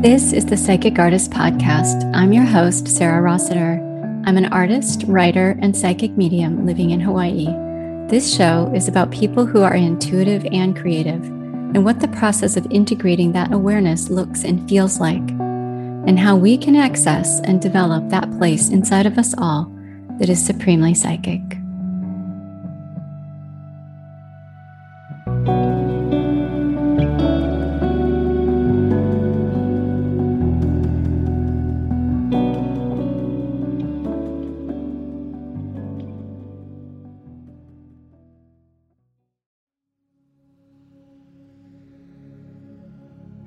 This is the Psychic Artist Podcast. I'm your host, Sarah Rossiter. I'm an artist, writer, and psychic medium living in Hawaii. This show is about people who are intuitive and creative and what the process of integrating that awareness looks and feels like, and how we can access and develop that place inside of us all that is supremely psychic.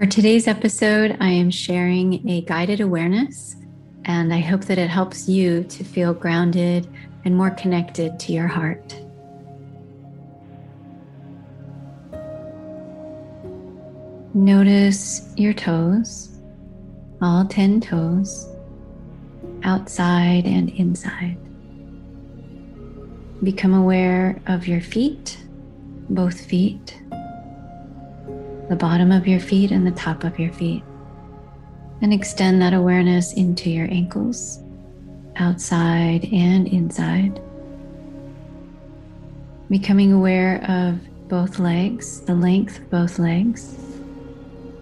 For today's episode, I am sharing a guided awareness, and I hope that it helps you to feel grounded and more connected to your heart. Notice your toes, all 10 toes, outside and inside. Become aware of your feet, both feet the bottom of your feet and the top of your feet. And extend that awareness into your ankles, outside and inside. Becoming aware of both legs, the length of both legs.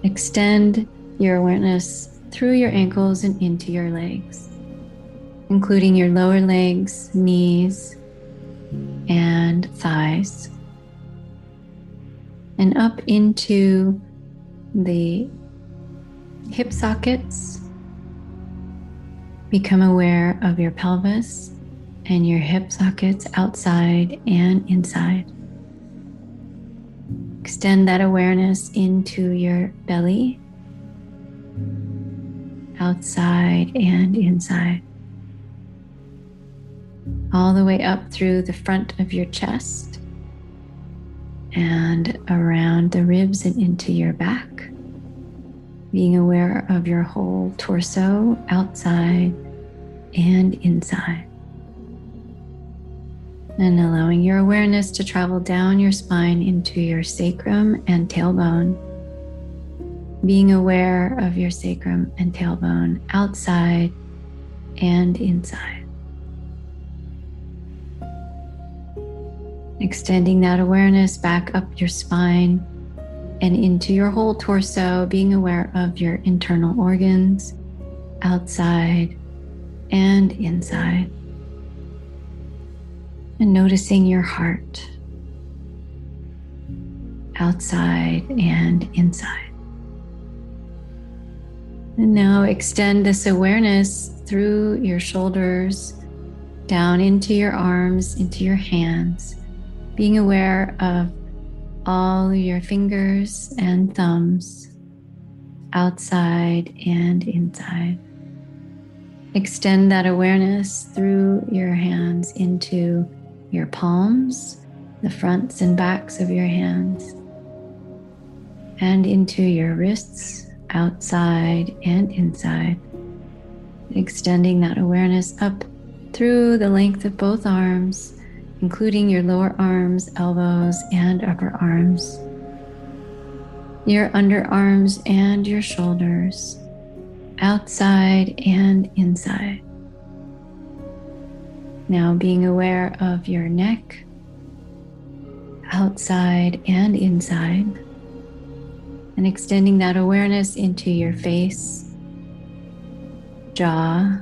Extend your awareness through your ankles and into your legs, including your lower legs, knees, and thighs and up into the hip sockets. Become aware of your pelvis and your hip sockets outside and inside. Extend that awareness into your belly, outside and inside. All the way up through the front of your chest and around the ribs and into your back. Being aware of your whole torso outside and inside. And allowing your awareness to travel down your spine into your sacrum and tailbone. Being aware of your sacrum and tailbone outside and inside. Extending that awareness back up your spine and into your whole torso, being aware of your internal organs, outside and inside. And noticing your heart, outside and inside. And now extend this awareness through your shoulders, down into your arms, into your hands being aware of all your fingers and thumbs outside and inside. Extend that awareness through your hands into your palms, the fronts and backs of your hands, and into your wrists, outside and inside. Extending that awareness up through the length of both arms including your lower arms, elbows, and upper arms, your underarms and your shoulders, outside and inside. Now being aware of your neck, outside and inside, and extending that awareness into your face, jaw,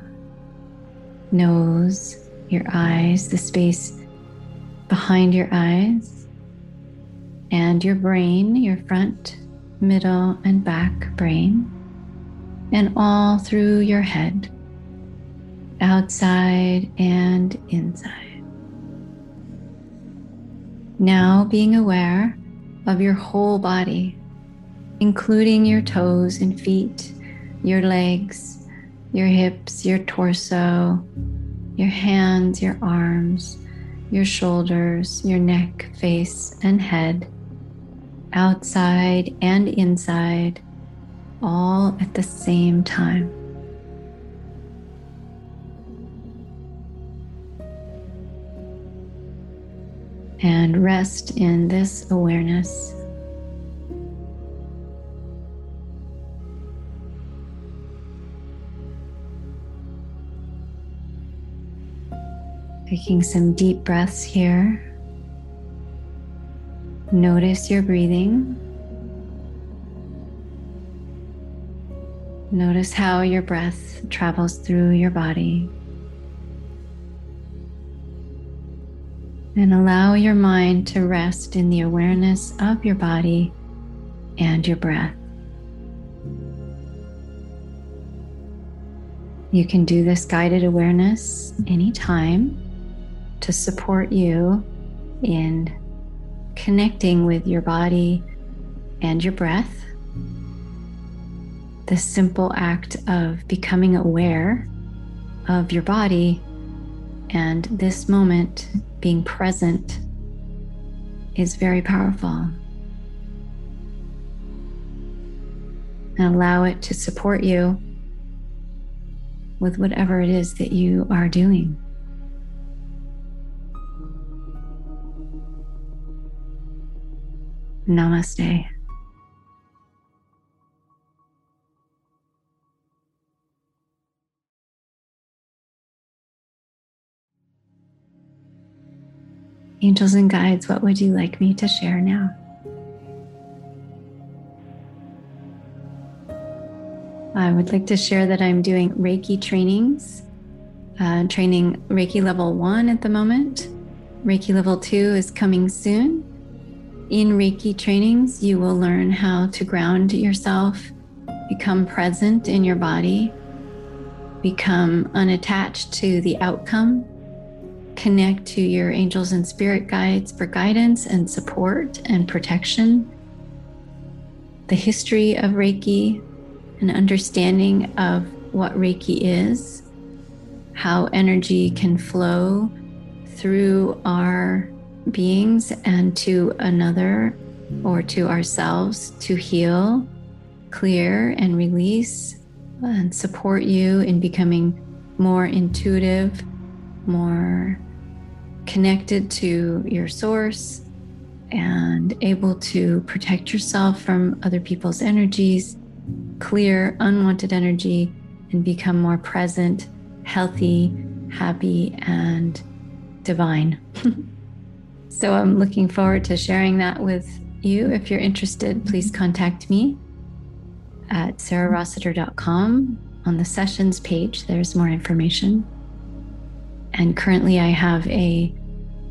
nose, your eyes, the space behind your eyes and your brain, your front, middle, and back brain, and all through your head, outside and inside. Now being aware of your whole body, including your toes and feet, your legs, your hips, your torso, your hands, your arms your shoulders, your neck, face, and head, outside and inside, all at the same time. And rest in this awareness Taking some deep breaths here. Notice your breathing. Notice how your breath travels through your body. And allow your mind to rest in the awareness of your body and your breath. You can do this guided awareness anytime to support you in connecting with your body and your breath. The simple act of becoming aware of your body and this moment being present is very powerful. And allow it to support you with whatever it is that you are doing. Namaste. Angels and guides, what would you like me to share now? I would like to share that I'm doing Reiki trainings, uh, training Reiki level one at the moment. Reiki level two is coming soon. In Reiki trainings, you will learn how to ground yourself, become present in your body, become unattached to the outcome, connect to your angels and spirit guides for guidance and support and protection, the history of Reiki, an understanding of what Reiki is, how energy can flow through our beings and to another or to ourselves to heal, clear, and release and support you in becoming more intuitive, more connected to your source, and able to protect yourself from other people's energies clear unwanted energy and become more present, healthy, happy, and divine. so I'm looking forward to sharing that with you. If you're interested, please contact me at sarahrossiter.com. On the sessions page, there's more information. And currently, I have a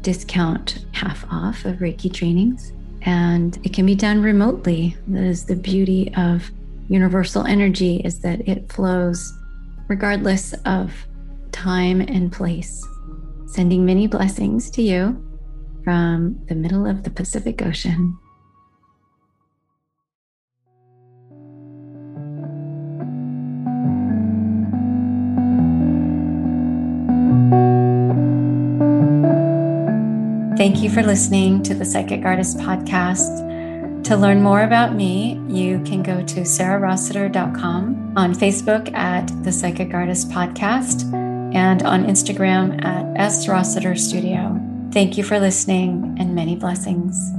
discount half off of Reiki trainings, and it can be done remotely. That is the beauty of universal energy is that it flows regardless of time and place. Sending many blessings to you from the middle of the Pacific Ocean. Thank you for listening to the Psychic Artist Podcast. To learn more about me, you can go to sarahrossiter.com, on Facebook at the Psychic Artist Podcast, and on Instagram at S Rossiter Studio. Thank you for listening and many blessings.